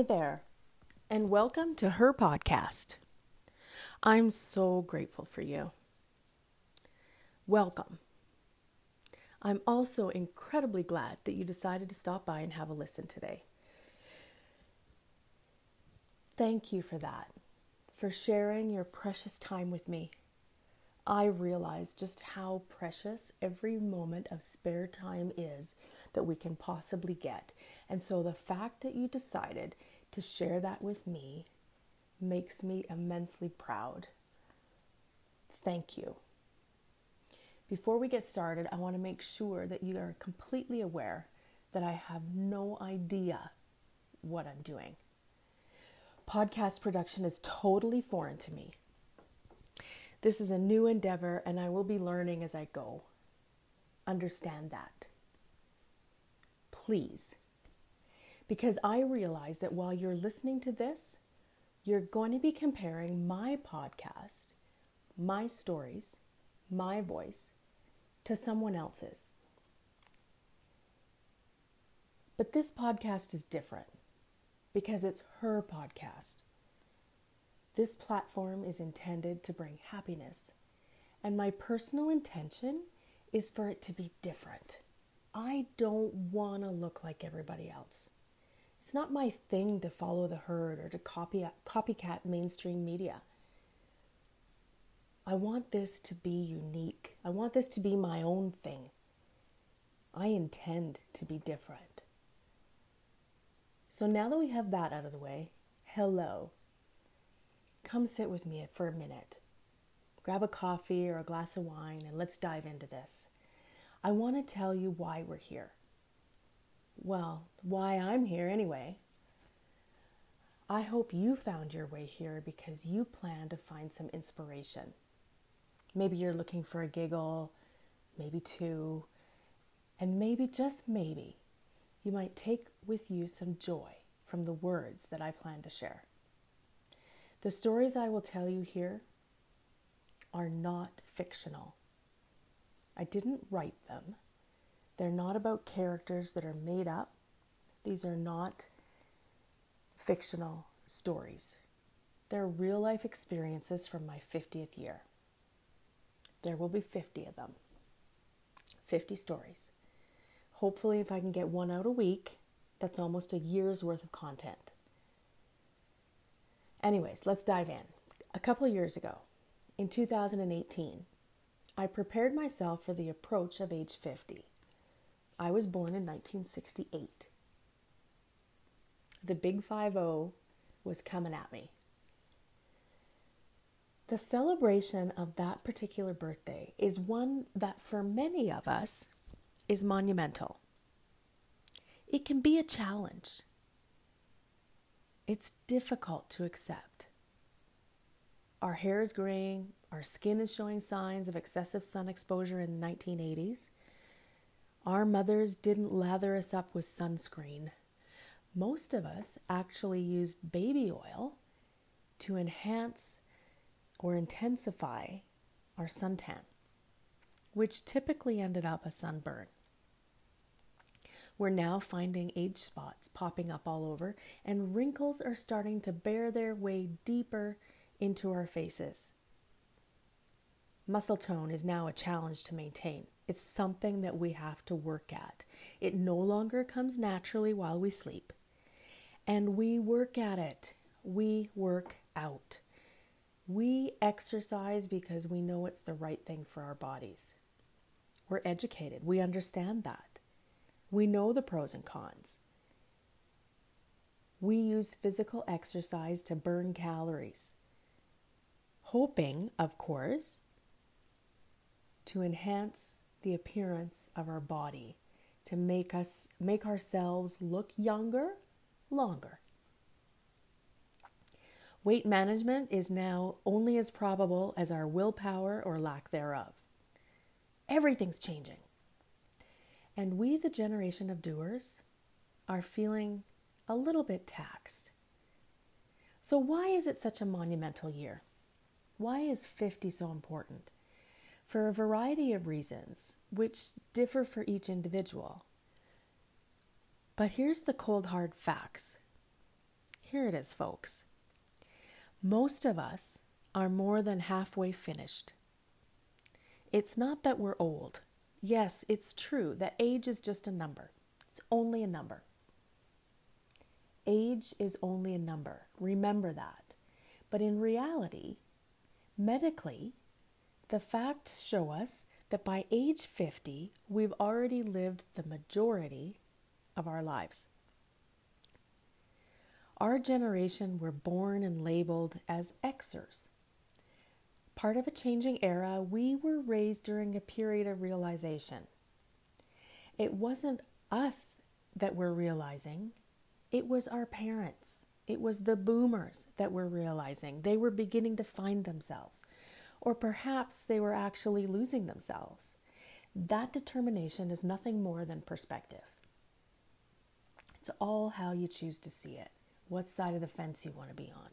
Hey there, and welcome to her podcast. I'm so grateful for you. Welcome. I'm also incredibly glad that you decided to stop by and have a listen today. Thank you for that, for sharing your precious time with me. I realize just how precious every moment of spare time is that we can possibly get. And so the fact that you decided to share that with me makes me immensely proud. Thank you. Before we get started, I want to make sure that you are completely aware that I have no idea what I'm doing. Podcast production is totally foreign to me. This is a new endeavor and I will be learning as I go. Understand that. Please. Because I realize that while you're listening to this, you're going to be comparing my podcast, my stories, my voice to someone else's. But this podcast is different because it's her podcast. This platform is intended to bring happiness, and my personal intention is for it to be different. I don't want to look like everybody else. It's not my thing to follow the herd or to copy copycat mainstream media. I want this to be unique. I want this to be my own thing. I intend to be different. So now that we have that out of the way, hello. Come sit with me for a minute. Grab a coffee or a glass of wine and let's dive into this. I want to tell you why we're here. Well, why I'm here anyway. I hope you found your way here because you plan to find some inspiration. Maybe you're looking for a giggle, maybe two, and maybe, just maybe, you might take with you some joy from the words that I plan to share. The stories I will tell you here are not fictional. I didn't write them. They're not about characters that are made up. These are not fictional stories. They're real life experiences from my 50th year. There will be 50 of them. 50 stories. Hopefully, if I can get one out a week, that's almost a year's worth of content. Anyways, let's dive in. A couple of years ago, in 2018, I prepared myself for the approach of age 50. I was born in 1968. The big 5 was coming at me. The celebration of that particular birthday is one that for many of us is monumental. It can be a challenge it's difficult to accept. Our hair is graying, our skin is showing signs of excessive sun exposure in the 1980s. Our mothers didn't lather us up with sunscreen. Most of us actually used baby oil to enhance or intensify our suntan, which typically ended up a sunburn. We're now finding age spots popping up all over, and wrinkles are starting to bear their way deeper into our faces. Muscle tone is now a challenge to maintain. It's something that we have to work at. It no longer comes naturally while we sleep. And we work at it. We work out. We exercise because we know it's the right thing for our bodies. We're educated. We understand that. We know the pros and cons. We use physical exercise to burn calories, hoping, of course, to enhance the appearance of our body, to make us make ourselves look younger, longer. Weight management is now only as probable as our willpower or lack thereof. Everything's changing. And we, the generation of doers, are feeling a little bit taxed. So, why is it such a monumental year? Why is 50 so important? For a variety of reasons, which differ for each individual. But here's the cold hard facts Here it is, folks. Most of us are more than halfway finished. It's not that we're old. Yes, it's true that age is just a number, it's only a number. Age is only a number. Remember that. But in reality, medically, the facts show us that by age 50, we've already lived the majority of our lives. Our generation were born and labeled as Xers. Part of a changing era, we were raised during a period of realization. It wasn't us that were realizing, it was our parents. It was the boomers that were realizing they were beginning to find themselves, or perhaps they were actually losing themselves. That determination is nothing more than perspective. It's all how you choose to see it, what side of the fence you want to be on.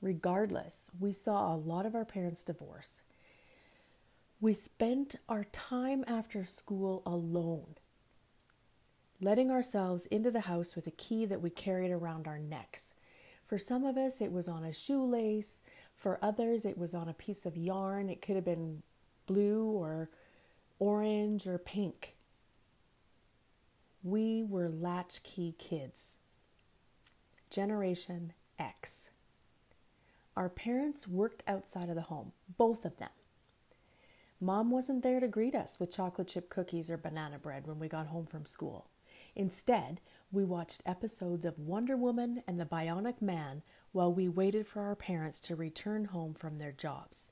Regardless, we saw a lot of our parents divorce. We spent our time after school alone letting ourselves into the house with a key that we carried around our necks. For some of us, it was on a shoelace. For others, it was on a piece of yarn. It could have been blue or orange or pink. We were latchkey kids. Generation X. Our parents worked outside of the home, both of them. Mom wasn't there to greet us with chocolate chip cookies or banana bread when we got home from school. Instead, we watched episodes of Wonder Woman and the Bionic Man while we waited for our parents to return home from their jobs.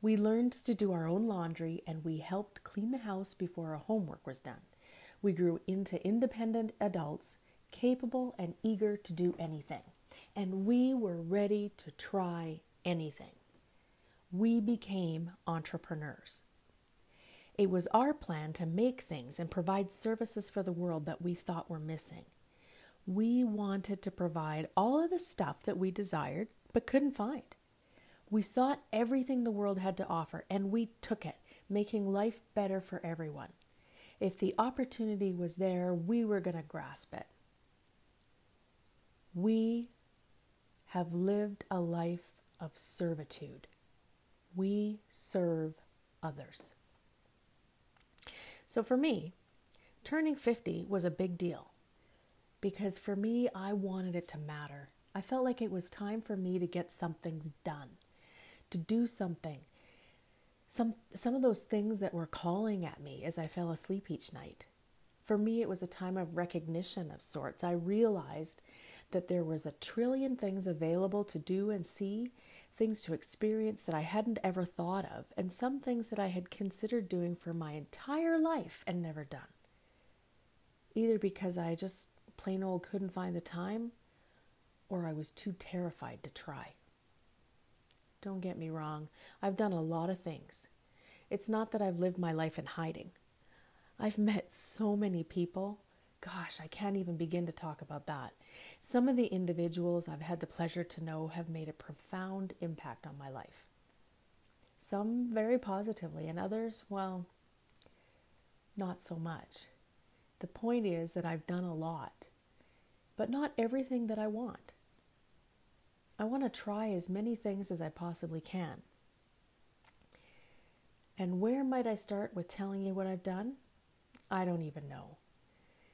We learned to do our own laundry and we helped clean the house before our homework was done. We grew into independent adults, capable and eager to do anything. And we were ready to try anything. We became entrepreneurs. It was our plan to make things and provide services for the world that we thought were missing. We wanted to provide all of the stuff that we desired but couldn't find. We sought everything the world had to offer and we took it, making life better for everyone. If the opportunity was there, we were going to grasp it. We have lived a life of servitude. We serve others. So for me, turning 50 was a big deal because for me, I wanted it to matter. I felt like it was time for me to get something done, to do something. Some, some of those things that were calling at me as I fell asleep each night. For me, it was a time of recognition of sorts. I realized that there was a trillion things available to do and see, things to experience that I hadn't ever thought of, and some things that I had considered doing for my entire life and never done. Either because I just plain old couldn't find the time, or I was too terrified to try. Don't get me wrong, I've done a lot of things. It's not that I've lived my life in hiding. I've met so many people. Gosh, I can't even begin to talk about that. Some of the individuals I've had the pleasure to know have made a profound impact on my life. Some very positively, and others, well, not so much. The point is that I've done a lot, but not everything that I want. I want to try as many things as I possibly can. And where might I start with telling you what I've done? I don't even know.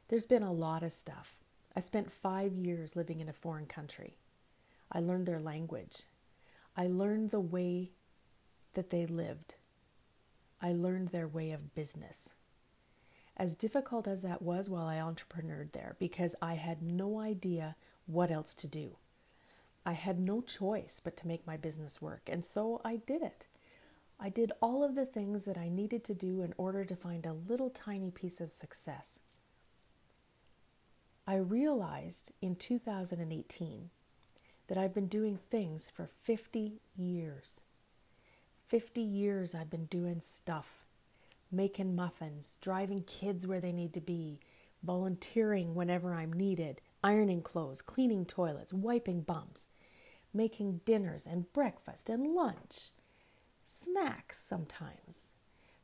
There's been a lot of stuff. I spent five years living in a foreign country. I learned their language. I learned the way that they lived. I learned their way of business. As difficult as that was while I entrepreneured there, because I had no idea what else to do. I had no choice but to make my business work, and so I did it. I did all of the things that I needed to do in order to find a little tiny piece of success. I realized in 2018 that I've been doing things for 50 years. 50 years I've been doing stuff, making muffins, driving kids where they need to be, volunteering whenever I'm needed, ironing clothes, cleaning toilets, wiping bums, making dinners and breakfast and lunch, snacks sometimes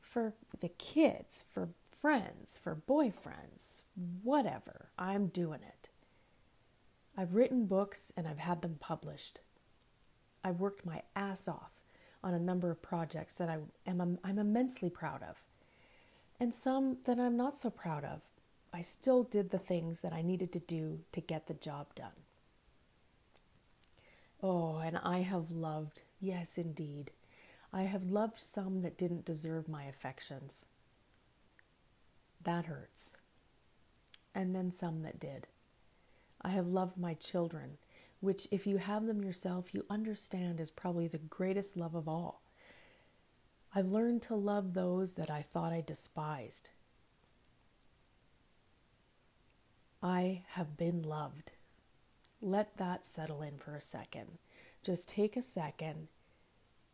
for the kids, for friends, for boyfriends, whatever. I'm doing it. I've written books and I've had them published. I've worked my ass off on a number of projects that I am I'm immensely proud of. And some that I'm not so proud of. I still did the things that I needed to do to get the job done. Oh, and I have loved, yes, indeed, I have loved some that didn't deserve my affections. That hurts. And then some that did. I have loved my children, which, if you have them yourself, you understand is probably the greatest love of all. I've learned to love those that I thought I despised. I have been loved. Let that settle in for a second. Just take a second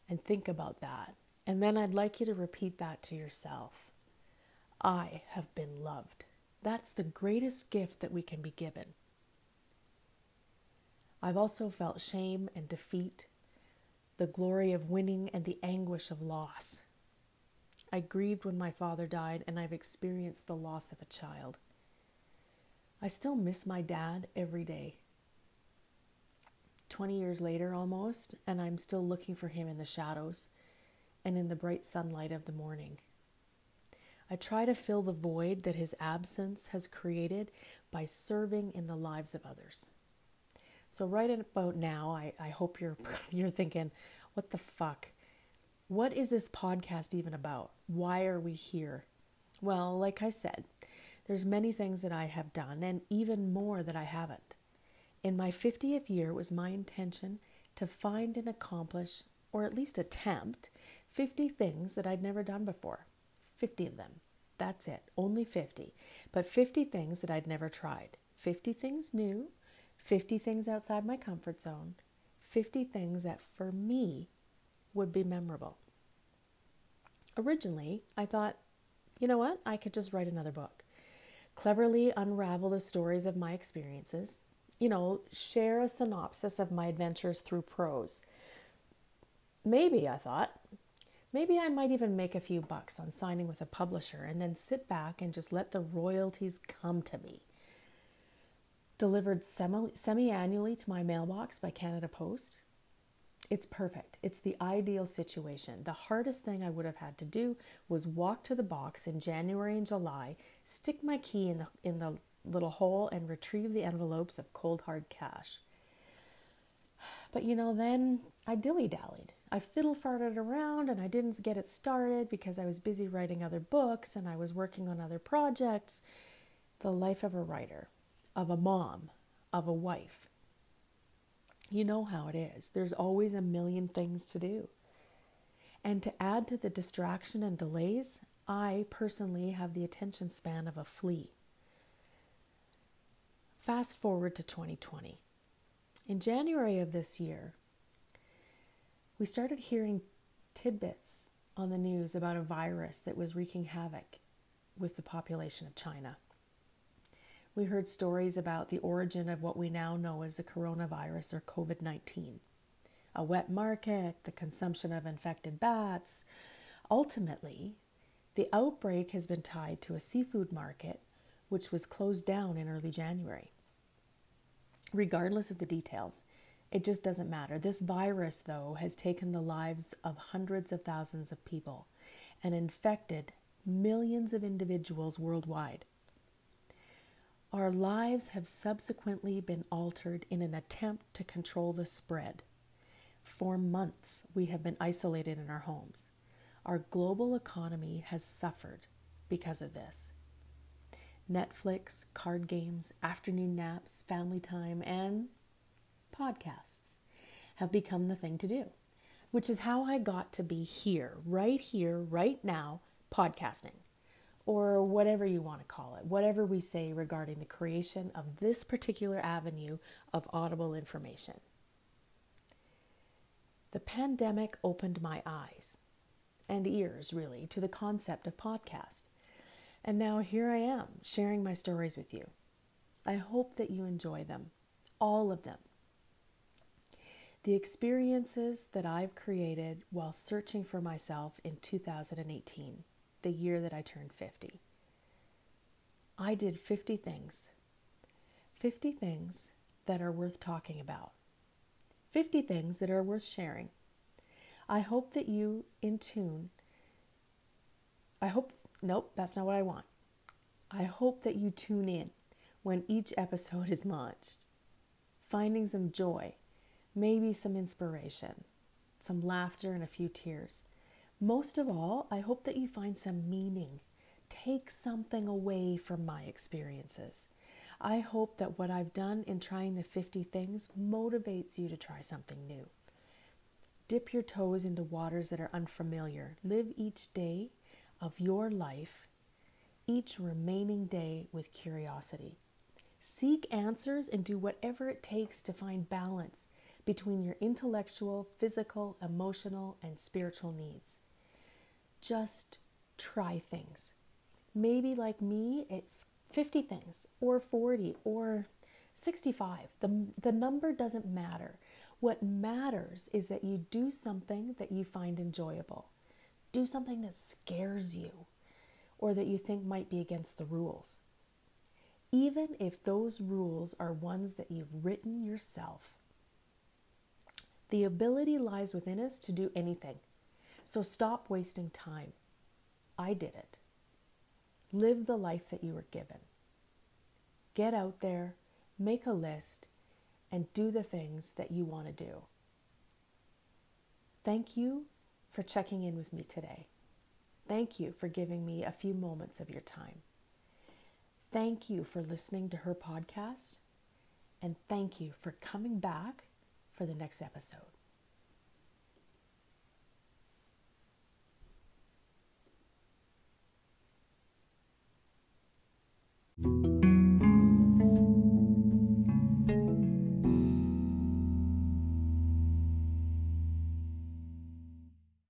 and think about that. And then I'd like you to repeat that to yourself. I have been loved. That's the greatest gift that we can be given. I've also felt shame and defeat, the glory of winning and the anguish of loss. I grieved when my father died, and I've experienced the loss of a child. I still miss my dad every day. 20 years later almost, and I'm still looking for him in the shadows and in the bright sunlight of the morning. I try to fill the void that his absence has created by serving in the lives of others. So right about now, I, I hope you're you're thinking, what the fuck? What is this podcast even about? Why are we here? Well, like I said, there's many things that I have done and even more that I haven't. In my 50th year, it was my intention to find and accomplish, or at least attempt, 50 things that I'd never done before. 50 of them. That's it. Only 50. But 50 things that I'd never tried. 50 things new, 50 things outside my comfort zone, 50 things that for me would be memorable. Originally, I thought, you know what? I could just write another book. Cleverly unravel the stories of my experiences, you know, share a synopsis of my adventures through prose. Maybe, I thought, maybe I might even make a few bucks on signing with a publisher and then sit back and just let the royalties come to me. Delivered semi annually to my mailbox by Canada Post. It's perfect. It's the ideal situation. The hardest thing I would have had to do was walk to the box in January and July, stick my key in the in the little hole and retrieve the envelopes of cold hard cash. But you know, then I dilly dallied. I fiddle farted around and I didn't get it started because I was busy writing other books and I was working on other projects. The life of a writer, of a mom, of a wife. You know how it is. There's always a million things to do. And to add to the distraction and delays, I personally have the attention span of a flea. Fast forward to 2020. In January of this year, we started hearing tidbits on the news about a virus that was wreaking havoc with the population of China. We heard stories about the origin of what we now know as the coronavirus or COVID 19, a wet market, the consumption of infected bats. Ultimately, the outbreak has been tied to a seafood market which was closed down in early January regardless of the details. It just doesn't matter. This virus, though, has taken the lives of hundreds of thousands of people and infected millions of individuals worldwide. Our lives have subsequently been altered in an attempt to control the spread. For months, we have been isolated in our homes. Our global economy has suffered because of this. Netflix, card games, afternoon naps, family time, and podcasts have become the thing to do, which is how I got to be here, right here, right now, podcasting, or whatever you want to call it, whatever we say regarding the creation of this particular avenue of audible information. The pandemic opened my eyes and ears, really, to the concept of podcast and now here I am sharing my stories with you. I hope that you enjoy them, all of them. The experiences that I've created while searching for myself in 2018, the year that I turned 50. I did 50 things. 50 things that are worth talking about. 50 things that are worth sharing. I hope that you in tune. I hope, nope, that's not what I want. I hope that you tune in when each episode is launched, finding some joy, maybe some inspiration, some laughter, and a few tears. Most of all, I hope that you find some meaning. Take something away from my experiences. I hope that what I've done in trying the 50 things motivates you to try something new. Dip your toes into waters that are unfamiliar. Live each day of your life, each remaining day with curiosity. Seek answers and do whatever it takes to find balance between your intellectual, physical, emotional, and spiritual needs. Just try things. Maybe, like me, it's 50 things, or 40, or 65. The, the number doesn't matter. What matters is that you do something that you find enjoyable. Do something that scares you or that you think might be against the rules. Even if those rules are ones that you've written yourself. The ability lies within us to do anything. So stop wasting time. I did it. Live the life that you were given. Get out there, make a list, and do the things that you want to do. Thank you for checking in with me today. Thank you for giving me a few moments of your time. Thank you for listening to her podcast. And thank you for coming back for the next episode.